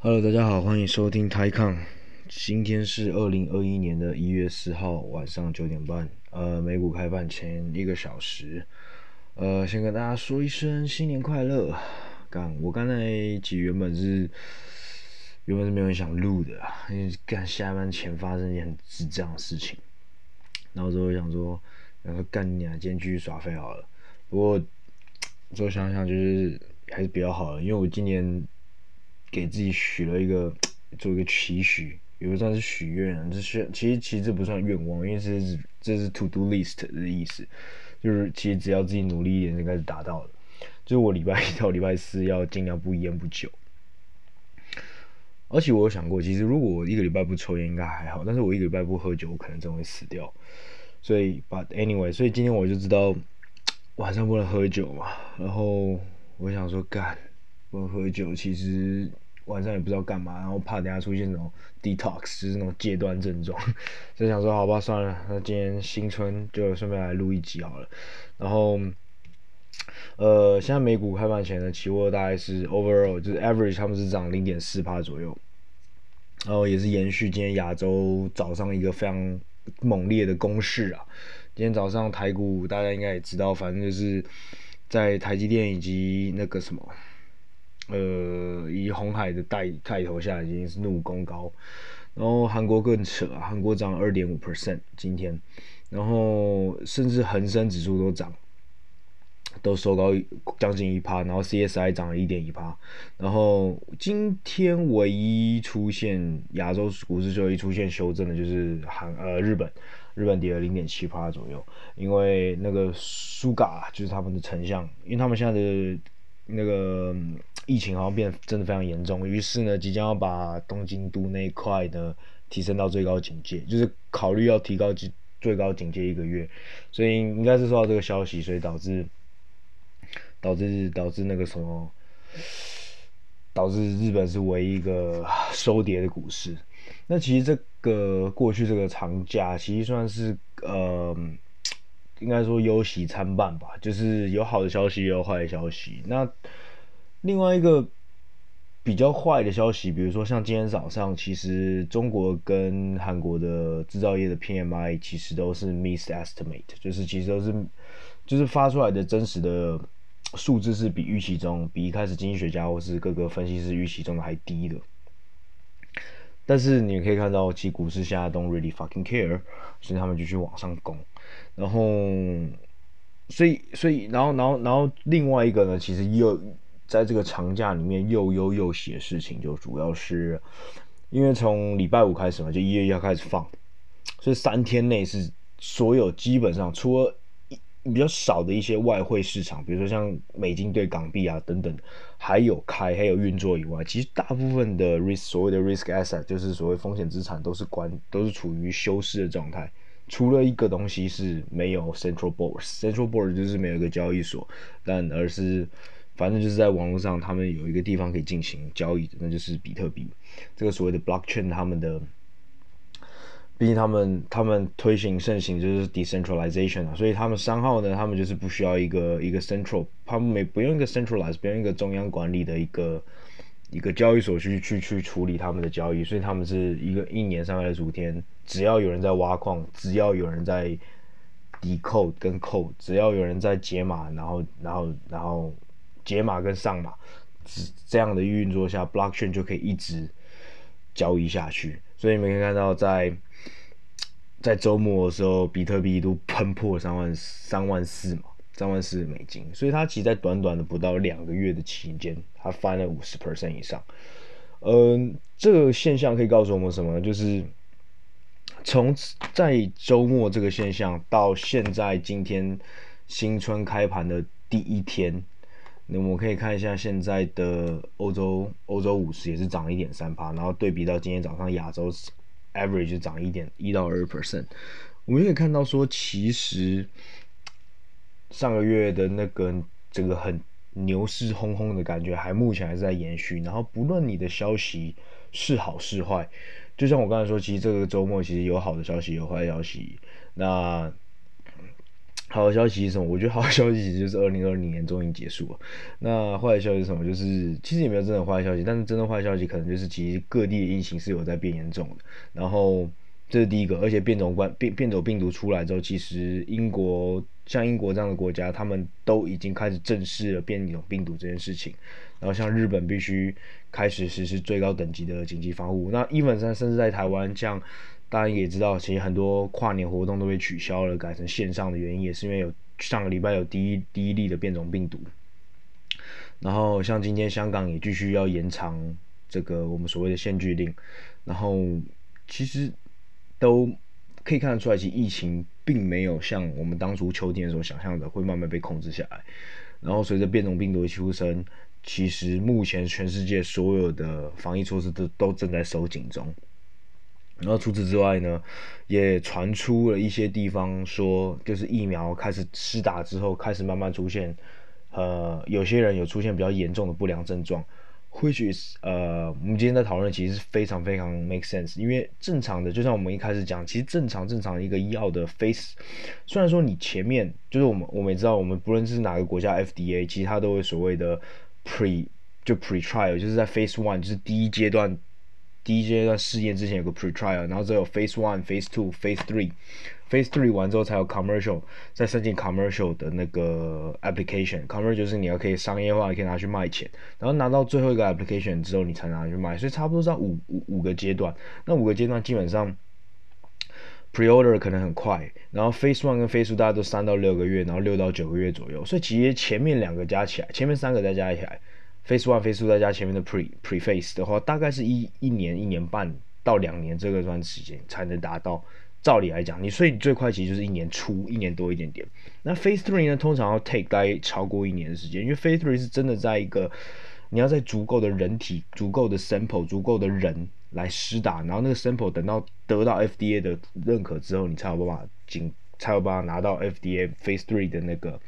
Hello，大家好，欢迎收听台抗。今天是二零二一年的一月四号晚上九点半，呃，美股开盘前一个小时，呃，先跟大家说一声新年快乐。干，我刚才一集原本是原本是没有人想录的，因为干下班前发生一件很智障的事情，然后之后想说，然后干你啊，今天继续耍废好了。不过之后想想就是还是比较好的，因为我今年。给自己许了一个 做一个期许，也不算是许愿，这是其实其实这不算愿望，因为这是这是 to do list 的意思，就是其实只要自己努力一点，应该是达到的。就是我礼拜一到礼拜四要尽量不烟不酒，而且我有想过，其实如果我一个礼拜不抽烟应该还好，但是我一个礼拜不喝酒，我可能真会死掉。所以，but anyway，所以今天我就知道 晚上不能喝酒嘛，然后我想说干。不能喝酒，其实晚上也不知道干嘛，然后怕等下出现那种 detox，就是那种戒断症状，就想说好吧，算了，那今天新春就顺便来录一集好了。然后，呃，现在美股开盘前的期货大概是 overall 就是 average，他们是涨零点四趴左右，然后也是延续今天亚洲早上一个非常猛烈的攻势啊。今天早上台股大家应该也知道，反正就是在台积电以及那个什么。呃，以红海的带带头下，已经是怒攻高，然后韩国更扯啊，韩国涨二点五 percent 今天，然后甚至恒生指数都涨，都收高将近一趴，然后 CSI 涨了一点一趴，然后今天唯一出现亚洲股市就唯一出现修正的，就是韩呃日本，日本跌了零点七趴左右，因为那个苏嘎就是他们的丞相，因为他们现在的那个。疫情好像变得真的非常严重，于是呢，即将要把东京都那一块呢提升到最高警戒，就是考虑要提高最高警戒一个月，所以应该是受到这个消息，所以导致导致导致那个什么，导致日本是唯一一个收跌的股市。那其实这个过去这个长假，其实算是呃，应该说忧喜参半吧，就是有好的消息，也有坏的消息。那另外一个比较坏的消息，比如说像今天早上，其实中国跟韩国的制造业的 PMI 其实都是 miss estimate，就是其实都是就是发出来的真实的数字是比预期中，比一开始经济学家或是各个分析师预期中的还低的。但是你可以看到，其实股市现在 don't really fucking care，所以他们就去往上攻，然后所以所以然后然后然后另外一个呢，其实又。在这个长假里面又忧又喜的事情，就主要是因为从礼拜五开始嘛，就一月一号开始放，所以三天内是所有基本上除了比较少的一些外汇市场，比如说像美金对港币啊等等，还有开还有运作以外，其实大部分的 risk 所谓的 risk asset 就是所谓风险资产都是关都是处于休市的状态，除了一个东西是没有 central board，central board 就是没有一个交易所，但而是。反正就是在网络上，他们有一个地方可以进行交易的，那就是比特币。这个所谓的 blockchain，他们的，毕竟他们他们推行盛行就是 decentralization 啊，所以他们商号呢，他们就是不需要一个一个 central，他们没不用一个 centralize，不用一个中央管理的一个一个交易所去去去处理他们的交易，所以他们是一个一年三百六十五天，只要有人在挖矿，只要有人在 decode 跟 code，只要有人在解码，然后然后然后。解码跟上码，这样的运作下，blockchain 就可以一直交易下去。所以你们可以看到在，在在周末的时候，比特币都喷破三万三万四嘛，三万四美金。所以它其实，在短短的不到两个月的期间，它翻了五十 percent 以上。嗯，这个现象可以告诉我们什么呢？就是从在周末这个现象到现在今天新春开盘的第一天。那我们可以看一下现在的欧洲欧洲五十也是涨一点三趴，然后对比到今天早上亚洲 average 涨一点一到二 percent，我们可以看到说，其实上个月的那个这个很牛市轰轰的感觉还目前还是在延续，然后不论你的消息是好是坏，就像我刚才说，其实这个周末其实有好的消息有坏消息，那。好消息是什么？我觉得好消息就是二零二零年终于结束了。那坏的消息是什么？就是其实也没有真的坏消息，但是真的坏消息可能就是其实各地的疫情是有在变严重的。然后这是第一个，而且变种冠变变种病毒出来之后，其实英国像英国这样的国家，他们都已经开始正视了变种病毒这件事情。然后像日本必须开始实施最高等级的紧急防护。那 even 甚至在台湾像。大家也知道，其实很多跨年活动都被取消了，改成线上的原因也是因为有上个礼拜有第一第一例的变种病毒。然后像今天香港也继续要延长这个我们所谓的限聚令，然后其实都可以看得出来，其实疫情并没有像我们当初秋天的时候想象的会慢慢被控制下来。然后随着变种病毒的出生，其实目前全世界所有的防疫措施都都正在收紧中。然后除此之外呢，也传出了一些地方说，就是疫苗开始施打之后，开始慢慢出现，呃，有些人有出现比较严重的不良症状，which is 呃，我们今天在讨论其实是非常非常 make sense，因为正常的，就像我们一开始讲，其实正常正常一个医药的 phase，虽然说你前面就是我们我们也知道，我们不论是哪个国家 FDA，其实它都会所谓的 pre 就 pre trial，就是在 phase one 就是第一阶段。第一阶段试验之前有个 pre-trial，然后只有 phase one、phase two、phase three。phase three 完之后才有 commercial，再申请 commercial 的那个 application。commercial 就是你要可以商业化，可以拿去卖钱。然后拿到最后一个 application 之后，你才拿去卖。所以差不多是五五五个阶段。那五个阶段基本上 pre-order 可能很快，然后 phase one 跟 phase 大概都三到六个月，然后六到九个月左右。所以其实前面两个加起来，前面三个再加起来。Phase one、Phase two 再加前面的 Pre preface 的话，大概是一一年、一年半到两年这个段时间才能达到。照理来讲，你所以最快其实就是一年初，一年多一点点。那 Phase three 呢，通常要 take 大概超过一年的时间，因为 Phase three 是真的在一个你要在足够的人体、足够的 sample、足够的人来施打，然后那个 sample 等到得到 FDA 的认可之后，你才有办法进，才有办法拿到 FDA Phase three 的那个。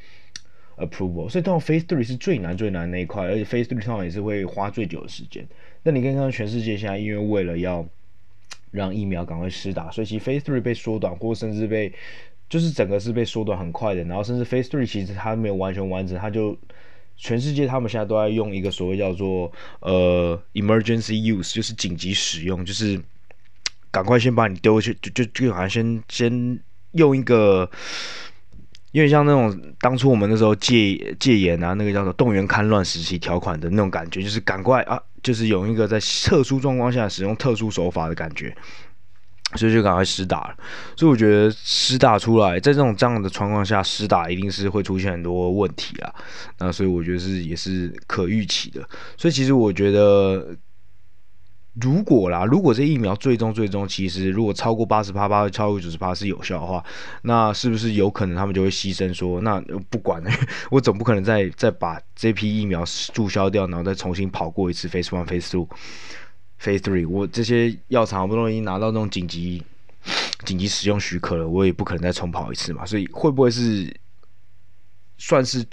approval，所以通常 phase three 是最难最难那一块，而且 phase three 通常也是会花最久的时间。那你可以看全世界现在因为为了要让疫苗赶快施打，所以其实 phase three 被缩短，或甚至被就是整个是被缩短很快的。然后甚至 phase three 其实它没有完全完整，它就全世界他们现在都在用一个所谓叫做呃 emergency use，就是紧急使用，就是赶快先把你丢去，就就就好像先先用一个。因为像那种当初我们那时候戒戒严啊，那个叫做动员戡乱时期条款的那种感觉，就是赶快啊，就是有一个在特殊状况下使用特殊手法的感觉，所以就赶快施打了。所以我觉得施打出来，在这种这样的状况下施打，一定是会出现很多问题啊。那所以我觉得是也是可预期的。所以其实我觉得。如果啦，如果这疫苗最终最终其实如果超过八十趴，八超过九十趴是有效的话，那是不是有可能他们就会牺牲说，那不管了，我总不可能再再把这批疫苗注销掉，然后再重新跑过一次 phase one、phase two、phase three。我这些药厂好不容易拿到那种紧急紧急使用许可了，我也不可能再重跑一次嘛。所以会不会是算是？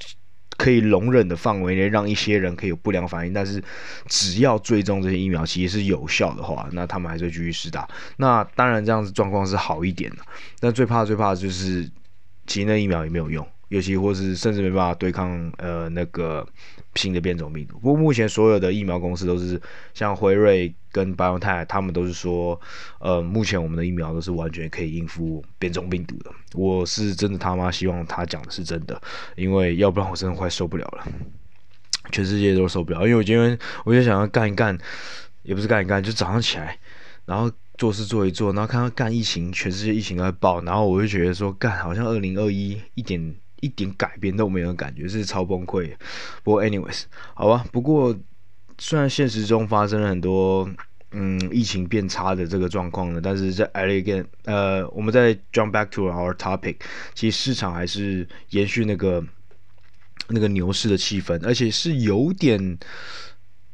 可以容忍的范围内，让一些人可以有不良反应，但是只要最终这些疫苗其实是有效的话，那他们还是会继续施打。那当然这样子状况是好一点的，但最怕最怕的就是其实那疫苗也没有用。尤其或是甚至没办法对抗呃那个新的变种病毒。不过目前所有的疫苗公司都是像辉瑞跟 BioNTech，他们都是说，呃，目前我们的疫苗都是完全可以应付变种病毒的。我是真的他妈希望他讲的是真的，因为要不然我真的快受不了了，全世界都受不了。因为我今天我就想要干一干，也不是干一干，就早上起来，然后做事做一做，然后看到干疫情，全世界疫情在爆，然后我就觉得说干，好像二零二一一点。一点改变都没有的，感觉是超崩溃。不过，anyways，好吧。不过，虽然现实中发生了很多嗯疫情变差的这个状况呢，但是在 again 呃，我们在 jump back to our topic，其实市场还是延续那个那个牛市的气氛，而且是有点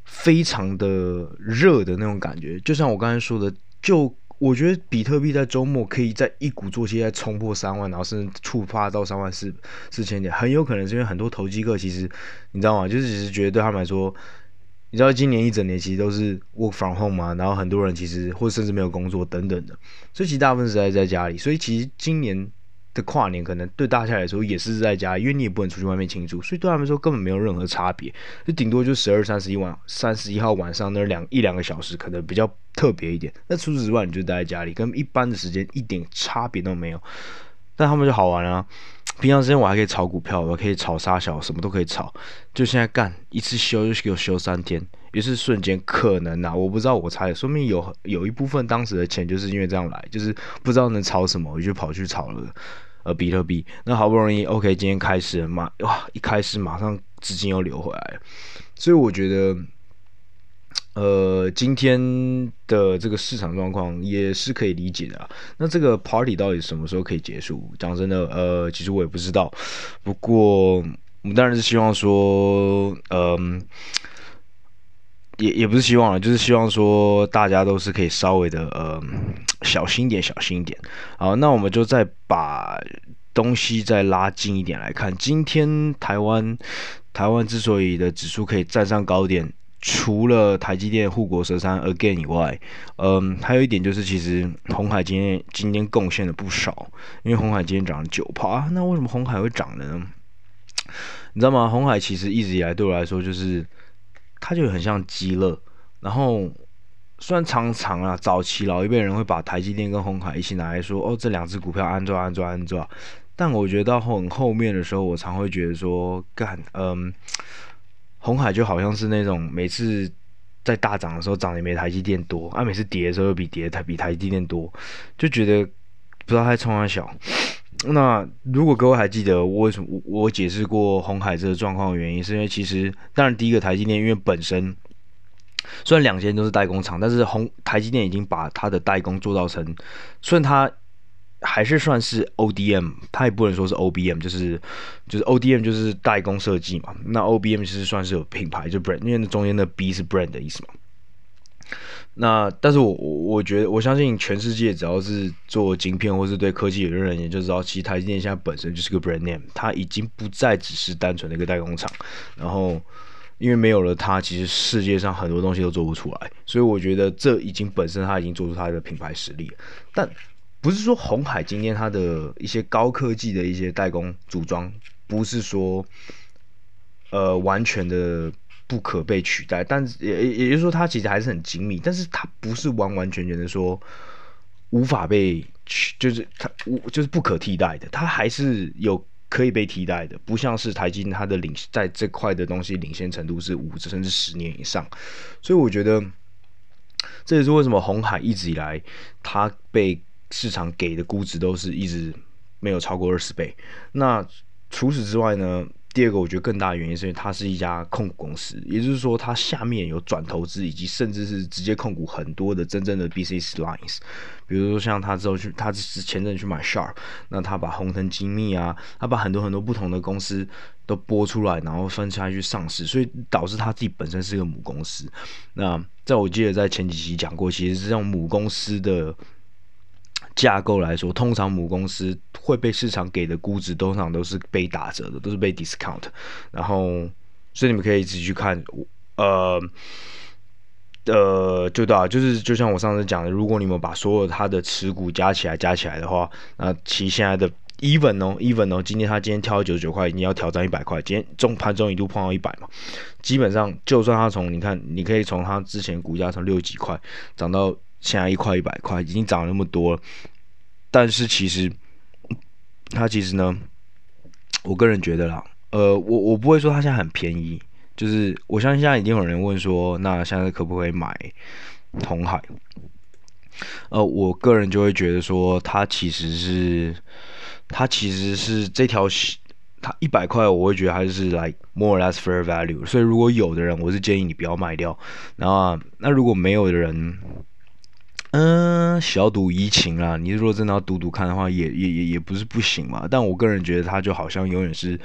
非常的热的那种感觉。就像我刚才说的，就。我觉得比特币在周末可以在一鼓作气再冲破三万，然后甚至触发到三万四四千点，很有可能是因为很多投机客其实你知道吗？就是只是觉得对他们来说，你知道今年一整年其实都是 work from home 嘛，然后很多人其实或甚至没有工作等等的，所以其实大部分时间在家里，所以其实今年的跨年可能对大家来说也是在家，因为你也不能出去外面庆祝，所以对他们说根本没有任何差别，就顶多就十二、三十一晚、三十一号晚上那两一两个小时可能比较特别一点。那除此之外，你就待在家里，跟一般的时间一点差别都没有。但他们就好玩啊！平常时间我还可以炒股票，我可以炒沙小，什么都可以炒。就现在干一次休就给我休三天，于是瞬间可能啊，我不知道我猜的，说明有有一部分当时的钱就是因为这样来，就是不知道能炒什么，我就跑去炒了呃比特币。那好不容易 OK，今天开始了嘛，哇，一开始马上资金又流回来，所以我觉得。呃，今天的这个市场状况也是可以理解的啊。那这个 party 到底什么时候可以结束？讲真的，呃，其实我也不知道。不过我们当然是希望说，嗯、也也不是希望了，就是希望说大家都是可以稍微的呃小心一点，小心一点。好，那我们就再把东西再拉近一点来看。今天台湾台湾之所以的指数可以站上高点。除了台积电护国神山 again 以外，嗯，还有一点就是，其实红海今天今天贡献了不少，因为红海今天涨了九趴。那为什么红海会涨呢？你知道吗？红海其实一直以来对我来说，就是它就很像鸡肋。然后虽然常常啊，早期老一辈人会把台积电跟红海一起拿来说，哦，这两只股票安抓安抓安抓。但我觉得到很后面的时候，我常会觉得说，干，嗯。红海就好像是那种每次在大涨的时候涨得没台积电多，啊，每次跌的时候又比跌台比台积电多，就觉得不知道它冲它小。那如果各位还记得我为什么我解释过红海这个状况的原因，是因为其实当然第一个台积电因为本身虽然两间都是代工厂，但是红台积电已经把它的代工做到成，虽然它。还是算是 ODM，它也不能说是 OBM，就是就是 ODM 就是代工设计嘛。那 OBM 其实算是有品牌，就 brand，因为中间的 B 是 brand 的意思嘛。那但是我我我觉得我相信全世界只要是做晶片或是对科技有认识的人，就知道其实台积电现在本身就是个 brand name，它已经不再只是单纯的一个代工厂。然后因为没有了它，其实世界上很多东西都做不出来。所以我觉得这已经本身它已经做出它的品牌实力，但。不是说红海今天它的一些高科技的一些代工组装，不是说呃完全的不可被取代，但也也就是说它其实还是很精密，但是它不是完完全全的说无法被取，就是它无就是不可替代的，它还是有可以被替代的，不像是台积电它的领在这块的东西领先程度是五甚至十年以上，所以我觉得这也是为什么红海一直以来它被。市场给的估值都是一直没有超过二十倍。那除此之外呢？第二个我觉得更大的原因是因为它是一家控股公司，也就是说它下面有转投资以及甚至是直接控股很多的真正的 business lines。比如说像他之后去，他是前阵去买 Sharp，那他把红腾精密啊，他把很多很多不同的公司都拨出来，然后分拆去上市，所以导致他自己本身是一个母公司。那在我记得在前几期讲过，其实是这种母公司的。架构来说，通常母公司会被市场给的估值，通常都是被打折的，都是被 discount。然后，所以你们可以自己去看，呃，呃，就对啊，就是就像我上次讲的，如果你们把所有它的持股加起来加起来的话，那其现在的 even 哦，even 哦，今天它今天跳九十九块，你要挑战一百块，今天中盘中一度碰到一百嘛，基本上就算它从你看，你可以从它之前股价从六几块涨到。现在一块一百块已经涨了那么多了，但是其实它其实呢，我个人觉得啦，呃，我我不会说它现在很便宜，就是我相信现在已经有人问说，那现在可不可以买红海？呃，我个人就会觉得说，它其实是它其实是这条它一百块，我会觉得还是 like more less fair value，所以如果有的人，我是建议你不要卖掉。然后那如果没有的人，嗯，小赌怡情啦。你如果真的要赌赌看的话，也也也也不是不行嘛。但我个人觉得，他就好像永远是，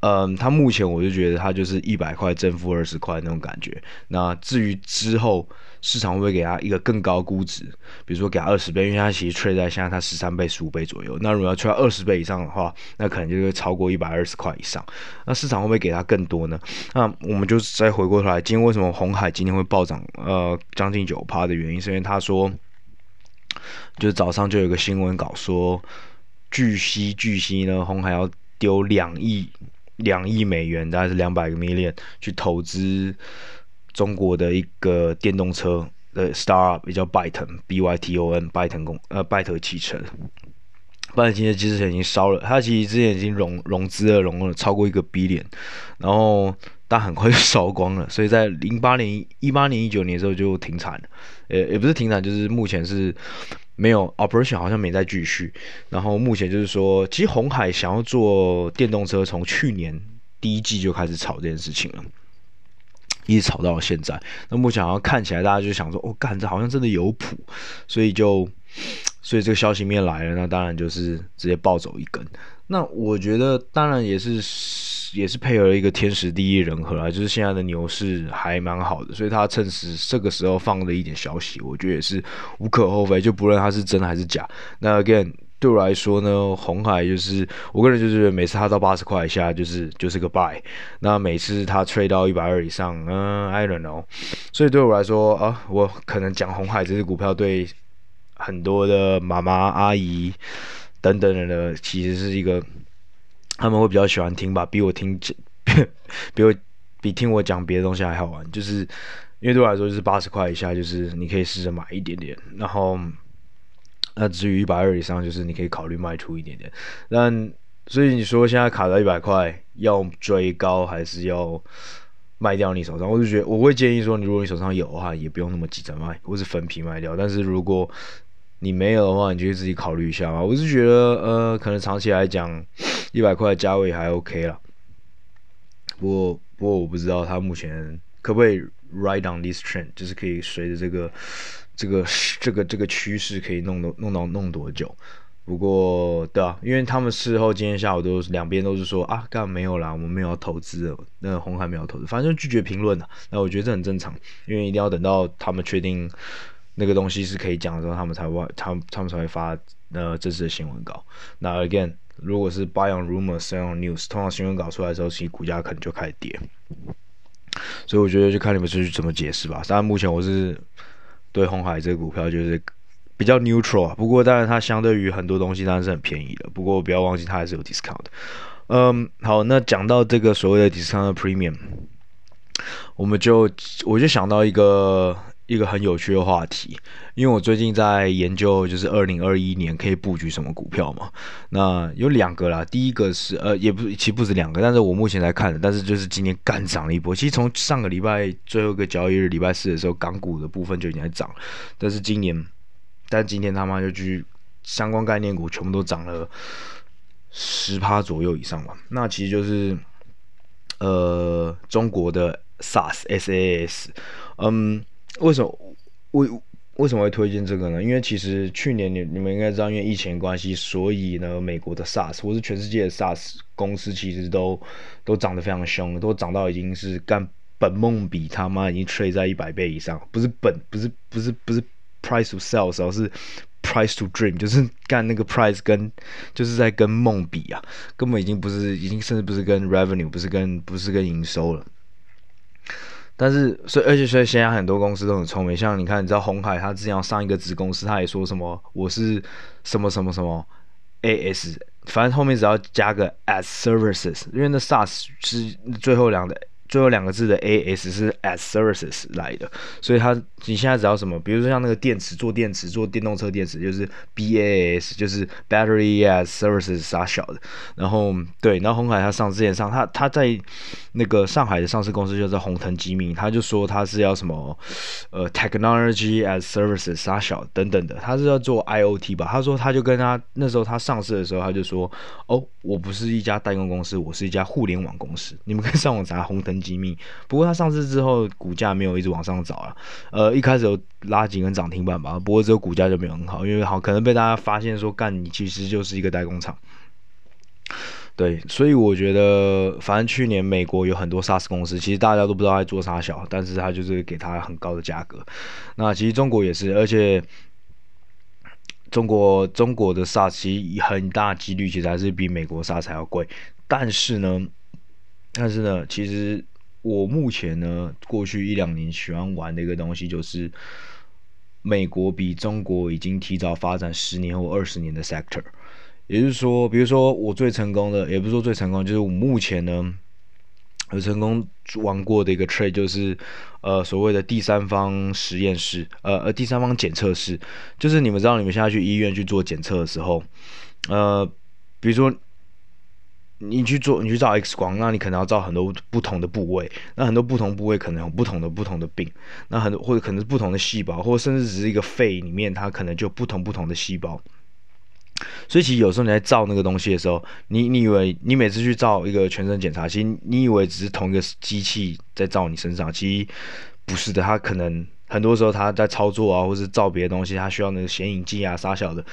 嗯，他目前我就觉得他就是一百块正负二十块那种感觉。那至于之后，市场会不会给他一个更高估值？比如说给他二十倍，因为它其实 trade 在现在它十三倍、十五倍左右。那如果要 trade 二十倍以上的话，那可能就会超过一百二十块以上。那市场会不会给他更多呢？那我们就再回过头来，今天为什么红海今天会暴涨？呃，将近九趴的原因，是因为他说，就是早上就有个新闻稿说，据悉据悉呢，红海要丢两亿两亿美元，大概是两百个 million 去投资中国的一个电动车的 startup，也叫 Byton B Y T O N Byton 公呃拜腾汽车。拜特汽车之前已经烧了，它其实之前已经融融资了，融了超过一个 B 点然后。但很快就烧光了，所以在零八年、一八年、一九年的时候就停产了，呃，也不是停产，就是目前是没有 operation，好像没再继续。然后目前就是说，其实红海想要做电动车，从去年第一季就开始炒这件事情了，一直炒到现在。那目前好像看起来大家就想说，哦，干，这好像真的有谱，所以就，所以这个消息面来了，那当然就是直接暴走一根。那我觉得当然也是也是配合了一个天时地利人和啊，就是现在的牛市还蛮好的，所以他趁时这个时候放了一点消息，我觉得也是无可厚非，就不论它是真还是假。那 again 对我来说呢，红海就是我个人就是每次它到八十块以下就是就是个 buy，那每次它 trade 到一百二以上，嗯，I don't know，所以对我来说啊，我可能讲红海这支股票对很多的妈妈阿姨。等等的，其实是一个他们会比较喜欢听吧，比我听，比我比听我讲别的东西还好玩。就是因为对我来说，就是八十块以下，就是你可以试着买一点点。然后，那至于一百二以上，就是你可以考虑卖出一点点。但所以你说现在卡在一百块，要追高还是要卖掉你手上？我就觉得我会建议说，你如果你手上有的话，也不用那么急着卖，或是分批卖掉。但是如果你没有的话，你就自己考虑一下嘛。我是觉得，呃，可能长期来讲，一百块的价位还 OK 啦。不过，不过我不知道它目前可不可以 ride on this trend，就是可以随着这个、这个、这个、这个趋势可以弄到弄到弄多久。不过，对啊，因为他们事后今天下午都两边都是说啊，干没有啦，我们没有投资，那红海没有投资，反正拒绝评论的。那我觉得这很正常，因为一定要等到他们确定。那个东西是可以讲的时候，他们才会，他们他们才会发呃正式的新闻稿。那 again，如果是 buy on rumors, sell on news，通常新闻稿出来的时候，其实股价可能就开始跌。所以我觉得就看你们是怎么解释吧。但，目前我是对红海这个股票就是比较 neutral，不过当然它相对于很多东西当然是很便宜的。不过不要忘记它还是有 discount。嗯，好，那讲到这个所谓的 discount premium，我们就我就想到一个。一个很有趣的话题，因为我最近在研究，就是二零二一年可以布局什么股票嘛。那有两个啦，第一个是呃，也不其实不止两个，但是我目前在看的，但是就是今年干涨了一波。其实从上个礼拜最后一个交易日，礼拜四的时候，港股的部分就已经在涨，但是今年，但今天他妈就去相关概念股全部都涨了十趴左右以上嘛。那其实就是呃，中国的 SaaS，SaaS，嗯。为什么为为什么会推荐这个呢？因为其实去年你你们应该知道，因为疫情关系，所以呢，美国的 SaaS 或是全世界的 SaaS 公司其实都都涨得非常凶，都涨到已经是干本梦比他妈已经 trade 在一百倍以上，不是本不是不是不是 price to sales，而是 price to dream，就是干那个 price 跟就是在跟梦比啊，根本已经不是已经甚至不是跟 revenue，不是跟不是跟营收了。但是，所以而且所以现在很多公司都很聪明，像你看，你知道鸿海，他之前要上一个子公司，他也说什么我是什么什么什么 AS，反正后面只要加个 as services，因为那 SaaS 是最后两的。最后两个字的 A S 是 as services 来的，所以他你现在只要什么，比如说像那个电池做电池做电动车电池，就是 B A S 就是 battery as services 啥小的，然后对，然后鸿海他上之前上，他他在那个上海的上市公司就是红腾机密，他就说他是要什么呃 technology as services 啥小等等的，他是要做 I O T 吧？他说他就跟他那时候他上市的时候他就说哦，我不是一家代工公司，我是一家互联网公司，你们可以上网查红腾。机密，不过他上市之后股价没有一直往上涨了，呃，一开始有拉几根涨停板吧，不过这个股价就没有很好，因为好可能被大家发现说，干你其实就是一个代工厂，对，所以我觉得反正去年美国有很多 SaaS 公司，其实大家都不知道在做啥小，但是他就是给他很高的价格，那其实中国也是，而且中国中国的 SaaS 其实很大几率其实还是比美国 SaaS 还要贵，但是呢。但是呢，其实我目前呢，过去一两年喜欢玩的一个东西，就是美国比中国已经提早发展十年或二十年的 sector。也就是说，比如说我最成功的，也不是说最成功，就是我目前呢有成功玩过的一个 trade，就是呃所谓的第三方实验室，呃呃第三方检测室，就是你们知道你们现在去医院去做检测的时候，呃，比如说。你去做，你去照 X 光，那你可能要照很多不同的部位，那很多不同部位可能有不同的不同的病，那很多或者可能是不同的细胞，或者甚至只是一个肺里面，它可能就不同不同的细胞。所以其实有时候你在照那个东西的时候，你你以为你每次去照一个全身检查，其实你以为只是同一个机器在照你身上，其实不是的，它可能很多时候它在操作啊，或是照别的东西，它需要那个显影剂啊、啥小的。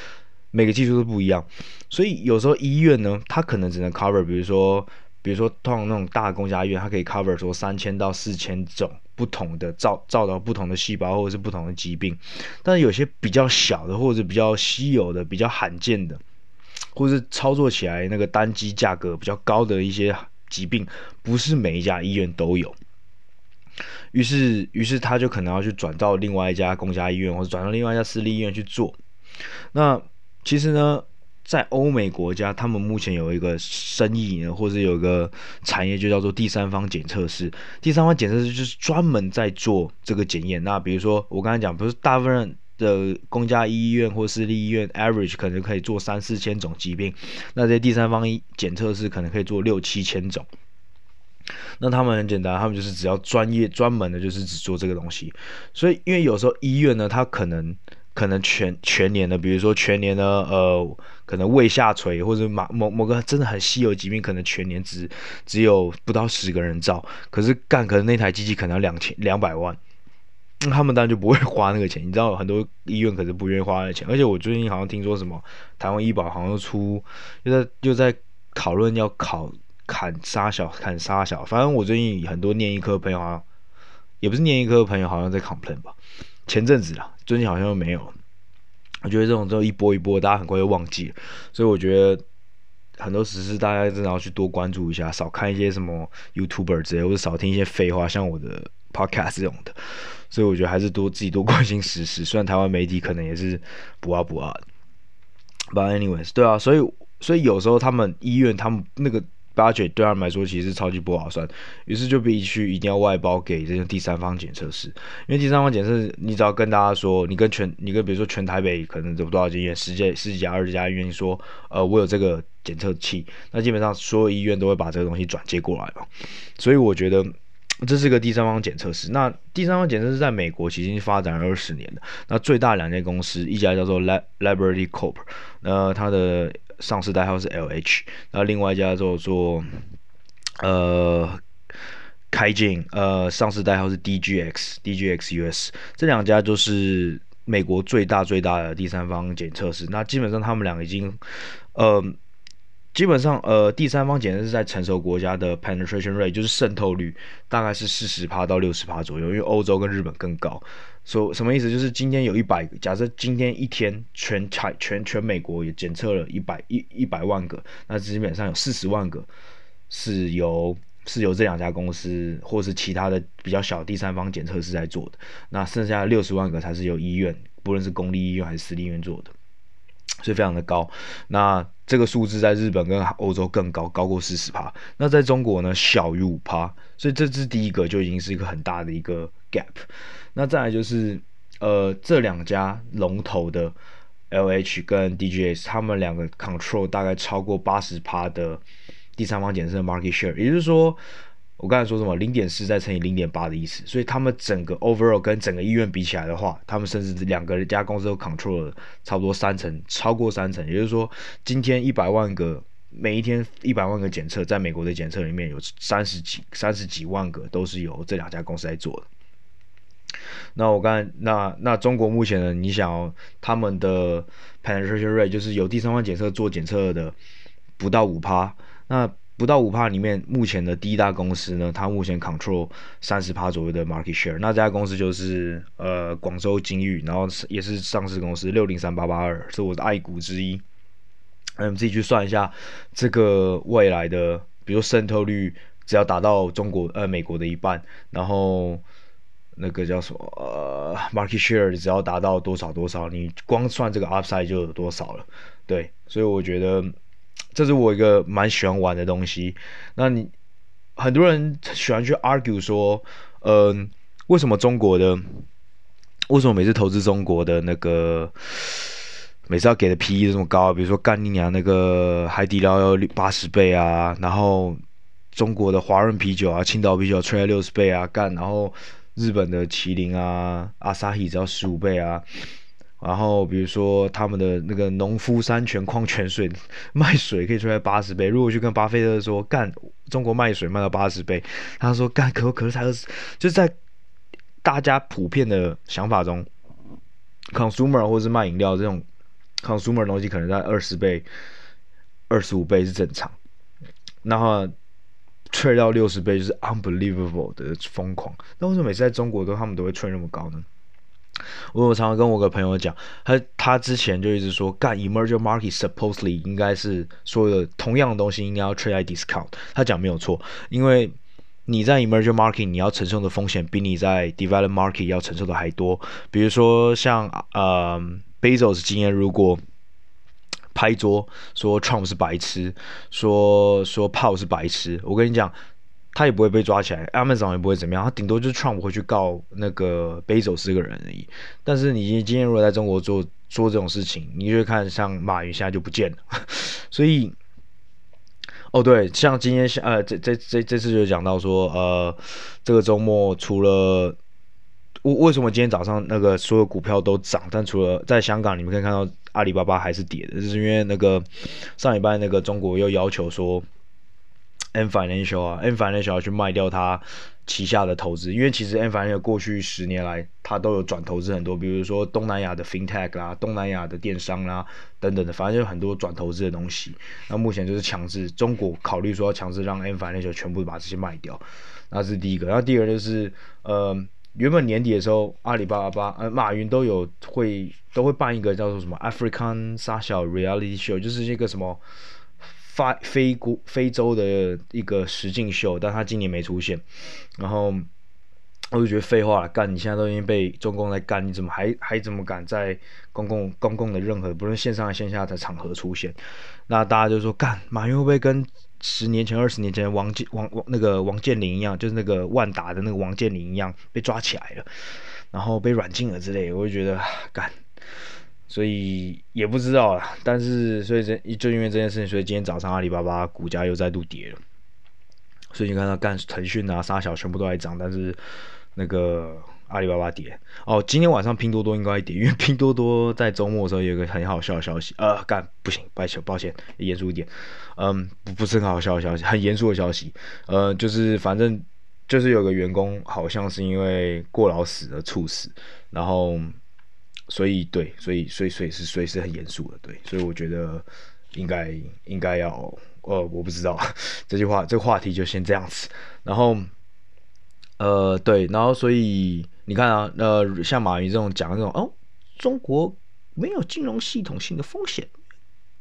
每个技术都不一样，所以有时候医院呢，它可能只能 cover，比如说，比如说通常那种大公家医院，它可以 cover 说三千到四千种不同的照照到不同的细胞或者是不同的疾病，但有些比较小的或者比较稀有的、比较罕见的，或是操作起来那个单机价格比较高的一些疾病，不是每一家医院都有，于是于是他就可能要去转到另外一家公家医院或者转到另外一家私立医院去做，那。其实呢，在欧美国家，他们目前有一个生意呢，或者有一个产业，就叫做第三方检测室。第三方检测室就是专门在做这个检验。那比如说我刚才讲，不是大部分的公家医院或私立医院，average 可能可以做三四千种疾病，那这些第三方检测室可能可以做六七千种。那他们很简单，他们就是只要专业专门的，就是只做这个东西。所以，因为有时候医院呢，它可能。可能全全年的，比如说全年呢，呃，可能胃下垂或者某某某个真的很稀有疾病，可能全年只只有不到十个人照，可是干，可能那台机器可能要两千两百万，那他们当然就不会花那个钱。你知道很多医院可是不愿意花那钱，而且我最近好像听说什么台湾医保好像又出又在又在讨论要考砍杀小砍杀小，反正我最近很多念医科的朋友好像也不是念医科的朋友好像在 complain 吧。前阵子啦，最近好像又没有。我觉得这种都一波一波，大家很快就忘记了。所以我觉得很多时事大家真的要去多关注一下，少看一些什么 YouTuber 之类，或者少听一些废话，像我的 Podcast 这种的。所以我觉得还是多自己多关心时事。虽然台湾媒体可能也是不啊不啊，But anyways，对啊，所以所以有时候他们医院他们那个。Budget 对他们来说其实是超级不划算，于是就必须一定要外包给这些第三方检测室。因为第三方检测室，你只要跟大家说，你跟全，你跟比如说全台北可能有多少间医院，十几、十几家、二十家医院说，呃，我有这个检测器，那基本上所有医院都会把这个东西转接过来嘛。所以我觉得这是个第三方检测室。那第三方检测室在美国其实已经发展了二十年了。那最大两间公司，一家叫做 Liberty Corp，那它的。上市代号是 LH，那另外一家叫做呃开进，呃上市代号是 DGX，DGX US，这两家就是美国最大最大的第三方检测室。那基本上他们俩已经，呃，基本上呃第三方检测是在成熟国家的 penetration rate 就是渗透率大概是四十趴到六十趴左右，因为欧洲跟日本更高。说什么意思？就是今天有一百，假设今天一天全全全全美国也检测了一百一一百万个，那基本上有四十万个是由是由这两家公司或是其他的比较小第三方检测室在做的，那剩下六十万个才是由医院，不论是公立医院还是私立医院做的，所以非常的高。那这个数字在日本跟欧洲更高，高过四十趴。那在中国呢，小于五趴，所以这是第一个就已经是一个很大的一个 gap。那再来就是，呃，这两家龙头的 LH 跟 DGS，他们两个 control 大概超过八十趴的第三方检测 market share，也就是说，我刚才说什么零点四再乘以零点八的意思，所以他们整个 overall 跟整个医院比起来的话，他们甚至两个家公司都 control 了差不多三成，超过三成，也就是说，今天一百万个每一天一百万个检测，在美国的检测里面有三十几三十几万个都是由这两家公司在做的。那我刚才那那中国目前呢？你想哦，他们的 penetration rate 就是有第三方检测做检测的不到五趴。那不到五趴里面，目前的第一大公司呢，它目前 control 三十趴左右的 market share。那这家公司就是呃广州金域，然后也是上市公司六零三八八二，是我的爱股之一。那你自己去算一下这个未来的，比如渗透率，只要达到中国呃美国的一半，然后。那个叫什么？呃 market share 只要达到多少多少，你光算这个 upside 就有多少了。对，所以我觉得这是我一个蛮喜欢玩的东西。那你很多人喜欢去 argue 说，嗯、呃，为什么中国的，为什么每次投资中国的那个，每次要给的 PE 这么高？比如说干你娘那个海底捞要八十倍啊，然后中国的华润啤酒啊、青岛啤酒吹了六十倍啊，干，然后日本的麒麟啊、阿萨希只要十五倍啊。然后比如说他们的那个农夫山泉矿泉水卖水可以出来八十倍，如果去跟巴菲特说干中国卖水卖到八十倍，他说干可口可乐才二十，就是在大家普遍的想法中，consumer 或是卖饮料这种 consumer 东西可能在二十倍、二十五倍是正常，然后吹到六十倍就是 unbelievable 的疯狂。那为什么每次在中国都他们都会吹那么高呢？我常常跟我个朋友讲，他他之前就一直说，干 emerging market supposedly 应该是所有的同样的东西应该要 trade at discount。他讲没有错，因为你在 emerging market 你要承受的风险比你在 developed market 要承受的还多。比如说像呃 Bezos 今天如果拍桌说 Trump 是白痴，说说 Paul 是白痴，我跟你讲，他也不会被抓起来，Amazon 也不会怎么样，他顶多就是 Trump 会去告那个 Bezos 这个人而已。但是你今天如果在中国做做这种事情，你就看像马云现在就不见了。所以，哦对，像今天呃这这这这次就讲到说呃这个周末除了为为什么今天早上那个所有股票都涨，但除了在香港你们可以看到阿里巴巴还是跌的，就是因为那个上礼拜那个中国又要求说。N Financial 啊，N Financial 要去卖掉它旗下的投资，因为其实 N Financial 过去十年来，它都有转投资很多，比如说东南亚的 FinTech 啦，东南亚的电商啦等等的，反正就很多转投资的东西。那目前就是强制中国考虑说要强制让 N Financial 全部把这些卖掉，那是第一个。然后第二就是，呃，原本年底的时候，阿里巴巴、呃马云都有会都会办一个叫做什么 African Social Reality Show，就是一个什么。发非国非洲的一个实境秀，但他今年没出现，然后我就觉得废话了，干你现在都已经被中共在干，你怎么还还怎么敢在公共公共的任何不论线上线下的场合出现？那大家就说干马云会不会跟十年前、二十年前王健王王那个王健林一样，就是那个万达的那个王健林一样被抓起来了，然后被软禁了之类？我就觉得干。所以也不知道啊，但是所以这就因为这件事情，所以今天早上阿里巴巴股价又再度跌了。所以你看到干腾讯啊、沙小全部都在涨，但是那个阿里巴巴跌。哦，今天晚上拼多多应该会跌，因为拼多多在周末的时候有个很好笑的消息。呃，干不行，抱歉，抱歉，严肃一点。嗯，不不是很好笑的消息，很严肃的消息。呃，就是反正就是有个员工好像是因为过劳死而猝死，然后。所以对，所以所以所以是所以是很严肃的，对，所以我觉得应该应该要，呃，我不知道 这句话这个话题就先这样子，然后，呃，对，然后所以你看啊，呃，像马云这种讲这种哦，中国没有金融系统性的风险，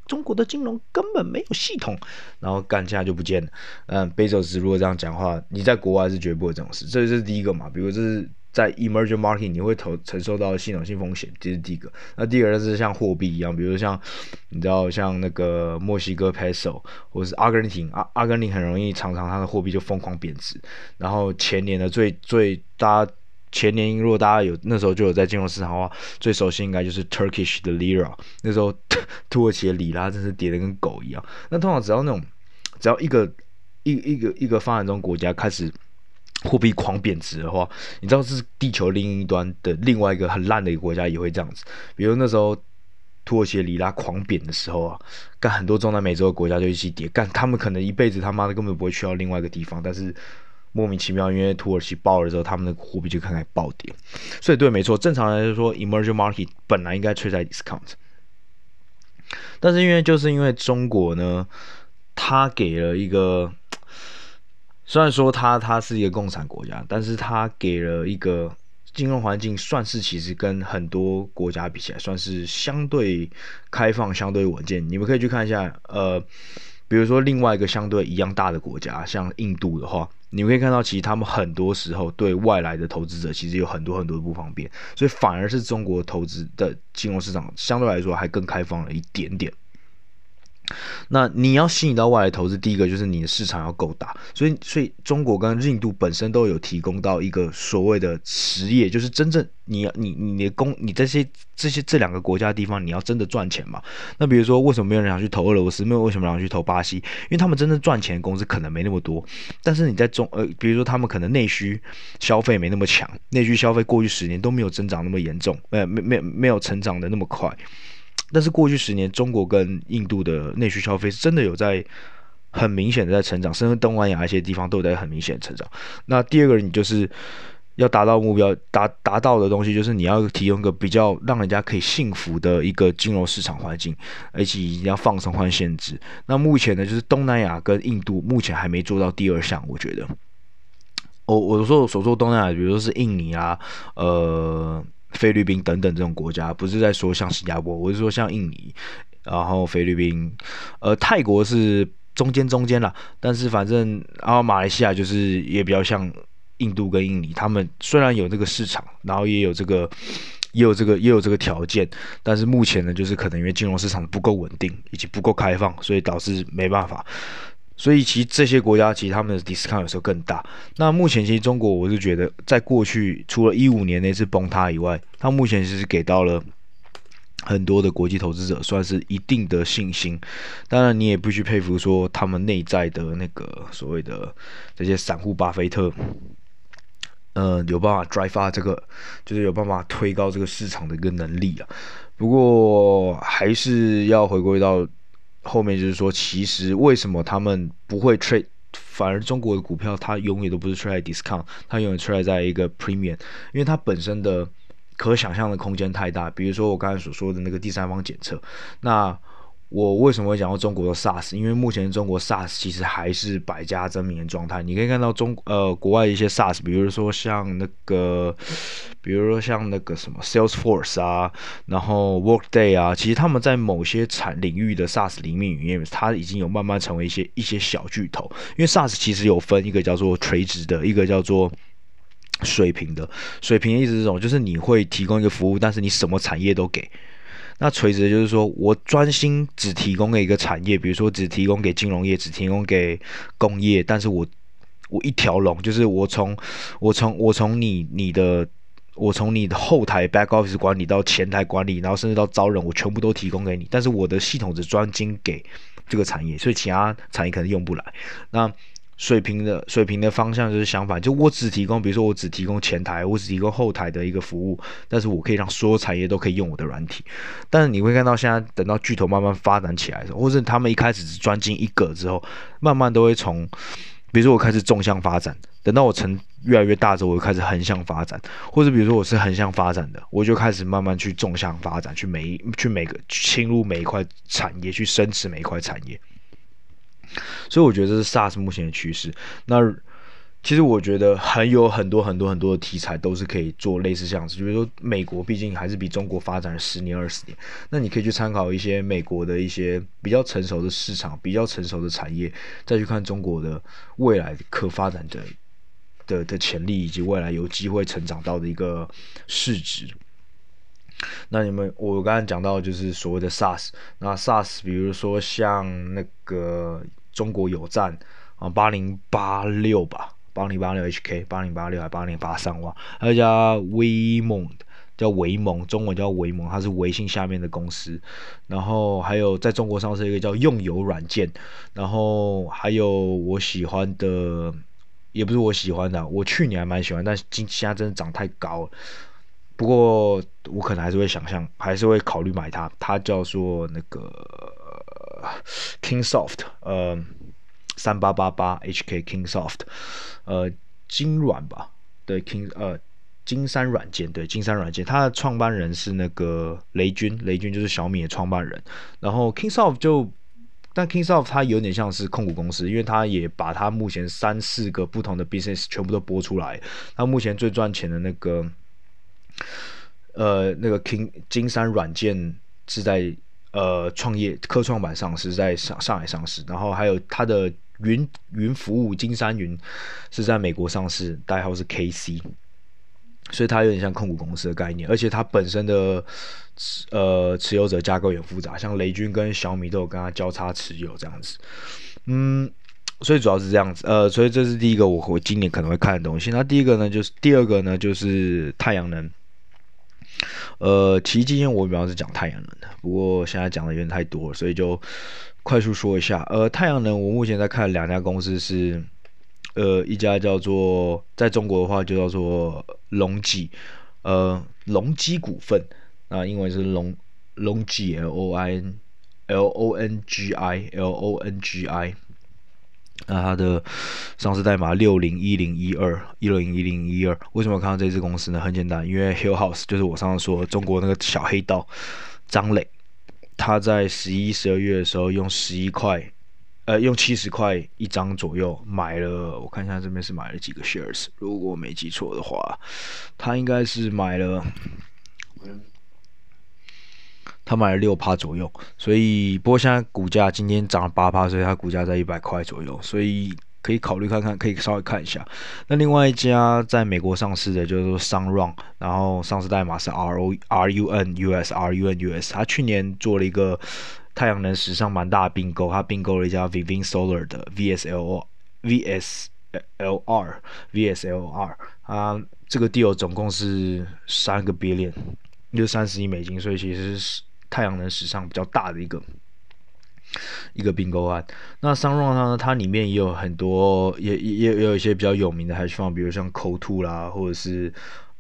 中国的金融根本没有系统，然后干架就不见了，嗯，贝佐斯如果这样讲话，你在国外是绝不会这种事，这是第一个嘛，比如这是。在 emerging market 你会投承受到系统性风险，这是第一个。那第二个是像货币一样，比如像你知道像那个墨西哥 peso 或是阿根廷，阿阿根廷很容易常常它的货币就疯狂贬值。然后前年的最最大家前年如果大家有那时候就有在金融市场的话，最熟悉应该就是 Turkish 的 lira，那时候 土耳其的里拉真是跌得跟狗一样。那通常只要那种只要一个一一个一个发展中国家开始。货币狂贬值的话，你知道是地球另一端的另外一个很烂的一个国家也会这样子。比如那时候土耳其里拉狂贬的时候啊，干很多中南美洲的国家就一起跌，干他们可能一辈子他妈的根本不会去到另外一个地方，但是莫名其妙因为土耳其爆了之后，他们的货币就开始暴跌。所以对，没错，正常来说，emerging market 本来应该吹在 discount，但是因为就是因为中国呢，他给了一个。虽然说它它是一个共产国家，但是它给了一个金融环境，算是其实跟很多国家比起来，算是相对开放、相对稳健。你们可以去看一下，呃，比如说另外一个相对一样大的国家，像印度的话，你们可以看到，其实他们很多时候对外来的投资者其实有很多很多不方便，所以反而是中国投资的金融市场相对来说还更开放了一点点。那你要吸引到外来投资，第一个就是你的市场要够大，所以所以中国跟印度本身都有提供到一个所谓的实业，就是真正你你你的工你这些这些这两个国家地方，你要真的赚钱嘛？那比如说为什么没有人想去投俄罗斯？没有为什么想去投巴西？因为他们真正赚钱的公司可能没那么多，但是你在中呃，比如说他们可能内需消费没那么强，内需消费过去十年都没有增长那么严重，呃，没没没有成长的那么快。但是过去十年，中国跟印度的内需消费是真的有在很明显的在成长，甚至东南亚一些地方都有在很明显的成长。那第二个，你就是要达到目标，达达到的东西就是你要提供一个比较让人家可以幸福的一个金融市场环境，而且一定要放松换限制。那目前呢，就是东南亚跟印度目前还没做到第二项，我觉得。我我说我所说东南亚，比如说是印尼啊，呃。菲律宾等等这种国家，不是在说像新加坡，我是说像印尼，然后菲律宾，呃，泰国是中间中间啦，但是反正然后马来西亚就是也比较像印度跟印尼，他们虽然有这个市场，然后也有这个也有这个也有这个条件，但是目前呢，就是可能因为金融市场不够稳定以及不够开放，所以导致没办法。所以其实这些国家其实他们的 discount 有时候更大。那目前其实中国，我是觉得在过去除了一五年那次崩塌以外，它目前其实给到了很多的国际投资者算是一定的信心。当然，你也必须佩服说他们内在的那个所谓的这些散户巴菲特，呃，有办法 drive 这个，就是有办法推高这个市场的一个能力啊。不过还是要回归到。后面就是说，其实为什么他们不会 trade，反而中国的股票它永远都不是 trade discount，它永远 trade 在一个 premium，因为它本身的可想象的空间太大。比如说我刚才所说的那个第三方检测，那。我为什么会讲到中国的 SaaS？因为目前中国 SaaS 其实还是百家争鸣的状态。你可以看到中呃国外一些 SaaS，比如说像那个，比如说像那个什么 Salesforce 啊，然后 Workday 啊，其实他们在某些产领域的 SaaS 里面，里面它已经有慢慢成为一些一些小巨头。因为 SaaS 其实有分一个叫做垂直的，一个叫做水平的。水平的意思是这种，就是你会提供一个服务，但是你什么产业都给。那垂直的就是说，我专心只提供给一个产业，比如说只提供给金融业，只提供给工业，但是我我一条龙，就是我从我从我从你你的我从你的后台 back office 管理到前台管理，然后甚至到招人，我全部都提供给你，但是我的系统只专精给这个产业，所以其他产业可能用不来。那水平的水平的方向就是相反，就我只提供，比如说我只提供前台，我只提供后台的一个服务，但是我可以让所有产业都可以用我的软体。但是你会看到现在等到巨头慢慢发展起来，或者他们一开始只专精一个之后，慢慢都会从，比如说我开始纵向发展，等到我成越来越大之后，我就开始横向发展，或者比如说我是横向发展的，我就开始慢慢去纵向发展，去每一去每个侵入每一块产业，去深持每一块产业。所以我觉得这是 SaaS 目前的趋势。那其实我觉得还有很多很多很多的题材都是可以做类似这样子。比如说美国毕竟还是比中国发展了十年二十年，那你可以去参考一些美国的一些比较成熟的市场、比较成熟的产业，再去看中国的未来可发展的的的潜力以及未来有机会成长到的一个市值。那你们我刚才讲到就是所谓的 SaaS，那 SaaS 比如说像那个。中国有赞啊，八零八六吧，八零八六 HK，八零八六还八零八三哇，还有一家微盟，叫微盟，中文叫微盟，它是微信下面的公司。然后还有在中国上市一个叫用友软件，然后还有我喜欢的，也不是我喜欢的，我去年还蛮喜欢，但今现在真的涨太高了。不过我可能还是会想象，还是会考虑买它。它叫做那个 Kingsoft，呃，三八八八 HK Kingsoft，呃，金软吧，对，King，呃，金山软件，对，金山软件，它的创办人是那个雷军，雷军就是小米的创办人。然后 Kingsoft 就，但 Kingsoft 它有点像是控股公司，因为它也把它目前三四个不同的 business 全部都播出来。它目前最赚钱的那个。呃，那个 King 金山软件是在呃创业科创板上市，在上上海上市，然后还有它的云云服务金山云是在美国上市，代号是 KC，所以它有点像控股公司的概念，而且它本身的呃持有者架构也复杂，像雷军跟小米都有跟它交叉持有这样子，嗯。所以主要是这样子，呃，所以这是第一个我我今年可能会看的东西。那第一个呢，就是第二个呢，就是太阳能。呃，其实今天我主要是讲太阳能的，不过现在讲的有点太多了，所以就快速说一下。呃，太阳能我目前在看两家公司是，呃，一家叫做在中国的话就叫做隆基，呃，隆基股份，那英文是隆隆基 L O I N L O N G I L O N G I。那它的上市代码六零一零一二一零一零一二，为什么看到这支公司呢？很简单，因为 Hillhouse 就是我上次说中国那个小黑道张磊，他在十一、十二月的时候用十一块，呃，用七十块一张左右买了，我看一下这边是买了几个 shares，如果我没记错的话，他应该是买了。他买了六趴左右，所以不过现在股价今天涨了八趴，所以它股价在一百块左右，所以可以考虑看看，可以稍微看一下。那另外一家在美国上市的，就是说 Sunrun，然后上市代码是 R O R U N U S R U N U S。他去年做了一个太阳能史上蛮大的并购，他并购了一家 Vivin Solar 的 V S L V S L R V S L R。啊，这个 deal 总共是三个 billion，就三十亿美金，所以其实是。太阳能史上比较大的一个一个并购案，那 Sunrun 呢，它里面也有很多，也也也有一些比较有名的 hedge fund，比如像 Co2 啦，或者是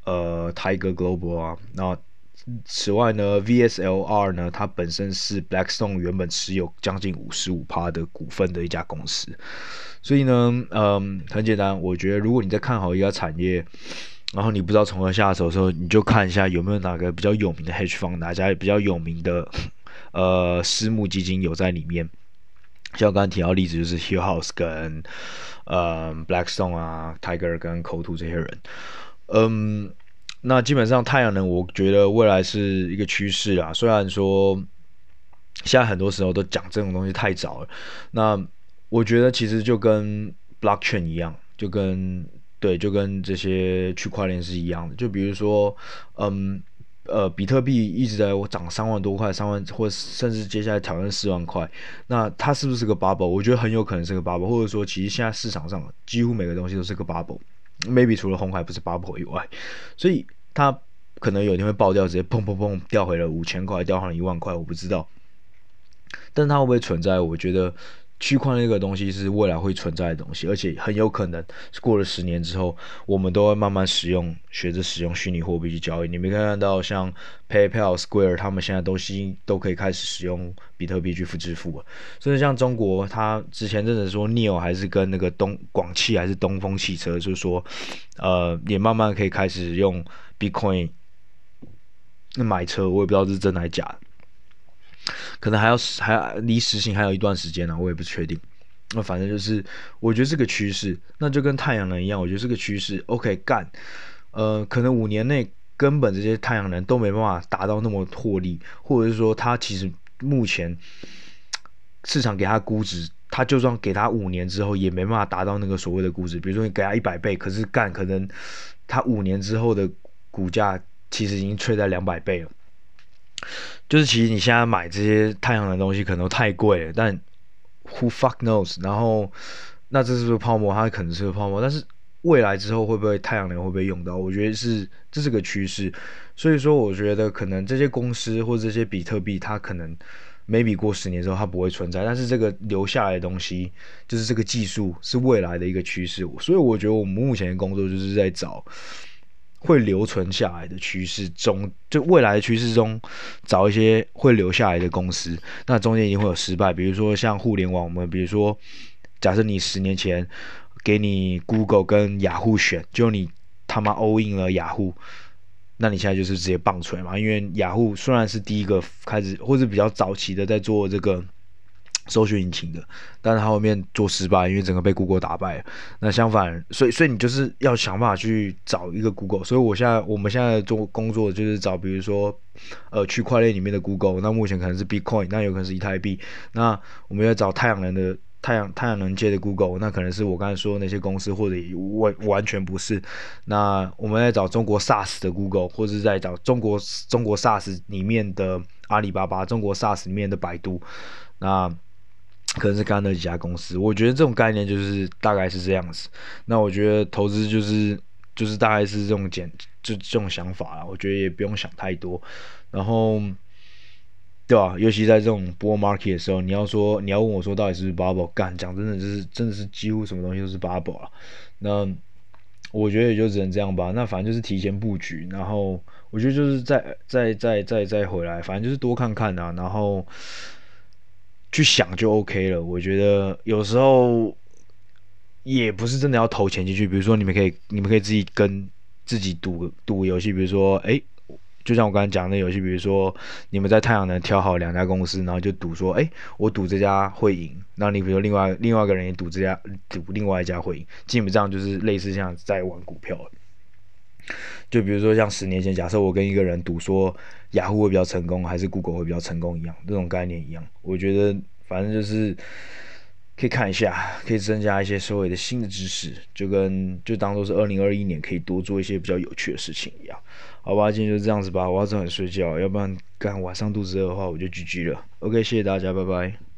呃 Tiger Global 啊。那此外呢，VSLR 呢，它本身是 Blackstone 原本持有将近五十五趴的股份的一家公司，所以呢，嗯，很简单，我觉得如果你在看好一家产业。然后你不知道从何下手的时候，你就看一下有没有哪个比较有名的 hedge fund，哪家比较有名的 呃私募基金有在里面。像我刚才提到例子就是 Hillhouse 跟呃 Blackstone 啊，Tiger 跟 c o t o 这些人。嗯，那基本上太阳能，我觉得未来是一个趋势啊。虽然说现在很多时候都讲这种东西太早了，那我觉得其实就跟 Blockchain 一样，就跟对，就跟这些区块链是一样的。就比如说，嗯，呃，比特币一直在我涨三万多块，三万，或甚至接下来挑战四万块，那它是不是个 bubble？我觉得很有可能是个 bubble，或者说，其实现在市场上几乎每个东西都是个 bubble，maybe 除了红海不是 bubble 以外，所以它可能有一天会爆掉，直接砰砰砰掉回了五千块，掉回了一万块，我不知道。但它会不会存在？我觉得。区块链这个东西是未来会存在的东西，而且很有可能是过了十年之后，我们都会慢慢使用，学着使用虚拟货币去交易。你没看到像 PayPal、Square 他们现在都是都可以开始使用比特币去付支付了。甚至像中国，他之前真的说 NIO 还是跟那个东广汽还是东风汽车，就是说，呃，也慢慢可以开始用 Bitcoin 买车，我也不知道是真的还是假的。可能还要还离实行还有一段时间呢，我也不确定。那反正就是，我觉得是个趋势，那就跟太阳能一样，我觉得是个趋势。OK，干，呃，可能五年内根本这些太阳能都没办法达到那么获利，或者是说它其实目前市场给它估值，它就算给它五年之后也没办法达到那个所谓的估值。比如说你给它一百倍，可是干可能它五年之后的股价其实已经吹在两百倍了。就是其实你现在买这些太阳能的东西可能都太贵了，但 who fuck knows？然后那这是不是泡沫？它可能是个泡沫，但是未来之后会不会太阳能会不会用到？我觉得是这是个趋势。所以说，我觉得可能这些公司或这些比特币，它可能 maybe 过十年之后它不会存在，但是这个留下来的东西，就是这个技术是未来的一个趋势。所以我觉得我们目前的工作就是在找。会留存下来的趋势中，就未来的趋势中，找一些会留下来的公司。那中间一定会有失败，比如说像互联网，我们比如说，假设你十年前给你 Google 跟雅虎选，就你他妈 all in 了雅虎，那你现在就是直接棒槌嘛？因为雅虎虽然是第一个开始，或是比较早期的在做这个搜寻引擎的，但是他后面做失败，因为整个被 Google 打败了。那相反，所以所以你就是要想办法去找一个 Google。所以我现在我们现在做工作就是找，比如说呃区块链里面的 Google，那目前可能是 Bitcoin，那有可能是以太币。那我们要找太阳能的太阳太阳能界的 Google，那可能是我刚才说那些公司，或者完完全不是。那我们在找中国 SaaS 的 Google，或者是在找中国中国 SaaS 里面的阿里巴巴，中国 SaaS 里面的百度。那可能是刚刚那几家公司，我觉得这种概念就是大概是这样子。那我觉得投资就是就是大概是这种简就这种想法啦。我觉得也不用想太多，然后对吧？尤其在这种 bull market 的时候，你要说你要问我说到底是不是 bubble，干讲真的就是真的是几乎什么东西都是 bubble 了。那我觉得也就只能这样吧。那反正就是提前布局，然后我觉得就是再再再再再回来，反正就是多看看啊，然后。去想就 OK 了，我觉得有时候也不是真的要投钱进去。比如说，你们可以，你们可以自己跟自己赌赌游戏。比如说，哎，就像我刚才讲的那游戏，比如说你们在太阳能挑好两家公司，然后就赌说，哎，我赌这家会赢。那你比如另外另外一个人也赌这家赌另外一家会赢，基本上就是类似像在玩股票。就比如说像十年前，假设我跟一个人赌说雅虎会比较成功，还是 Google 会比较成功一样，这种概念一样。我觉得反正就是可以看一下，可以增加一些所谓的新的知识，就跟就当做是二零二一年可以多做一些比较有趣的事情一样。好吧，今天就这样子吧，我要早点睡觉，要不然干晚上肚子饿的话我就 GG 了。OK，谢谢大家，拜拜。